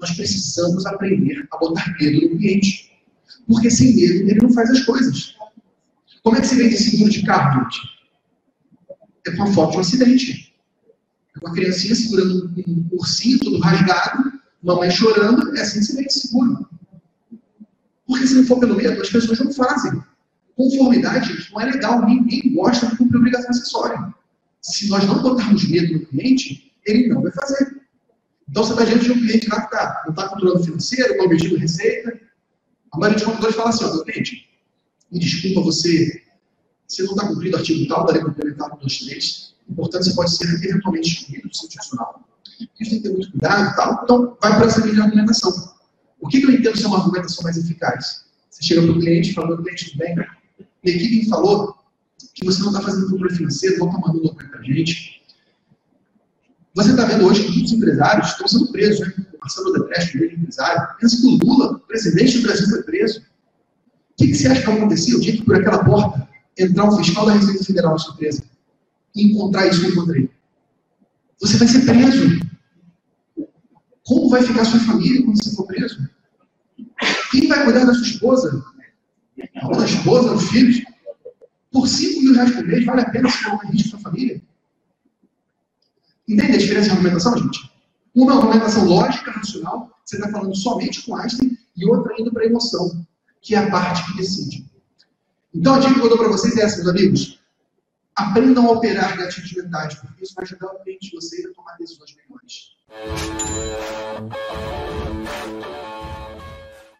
nós precisamos aprender a botar medo no cliente. Porque sem medo ele não faz as coisas. Como é que se vende seguro de carro, gente? É com a foto de um acidente. É com a criancinha segurando um ursinho todo rasgado, mamãe chorando, é assim que se vende seguro. Porque se não for pelo medo, as pessoas não fazem. Conformidade não é legal, ninguém gosta de cumprir obrigação acessória. Se nós não botarmos medo no cliente, ele não vai fazer. Então você está diante de um cliente lá que tá, não está controlando financeiro, objetivo de receita. A maioria dos contadores fala assim, ó, meu cliente, me desculpa, você, você não está cumprindo o artigo tal da lei complementar 123, portanto você pode ser eventualmente excluído do seu institucional. A gente tem que ter muito cuidado e tal, então vai para essa linha de argumentação. O que, que eu entendo ser uma argumentação mais eficaz? Você chega para o cliente e fala, meu cliente, tudo bem? Minha equipe me falou que você não está fazendo controle financeiro, não está mandando documento para a gente. Você está vendo hoje que muitos empresários estão sendo presos, né? O Marcelo Debrecht, primeiro empresário, pensa que o Lula, presidente do Brasil, foi preso. O que, que você acha que vai acontecer o dia que por aquela porta entrar um fiscal da Receita Federal na sua empresa e encontrar isso que eu encontrei? Você vai ser preso. Como vai ficar sua família quando você for preso? Quem vai cuidar da sua esposa? Da esposa, dos filhos? Por 5 mil reais por mês, vale a pena colocar em risco sua família? Entende a diferença de argumentação, gente? Uma é argumentação lógica, racional, você está falando somente com Einstein, e outra indo para a emoção, que é a parte que decide. Então a dica que eu dou para vocês é essa, meus amigos. Aprendam a operar gatilhos mentais, porque isso vai ajudar o cliente de vocês a tomar decisões melhores.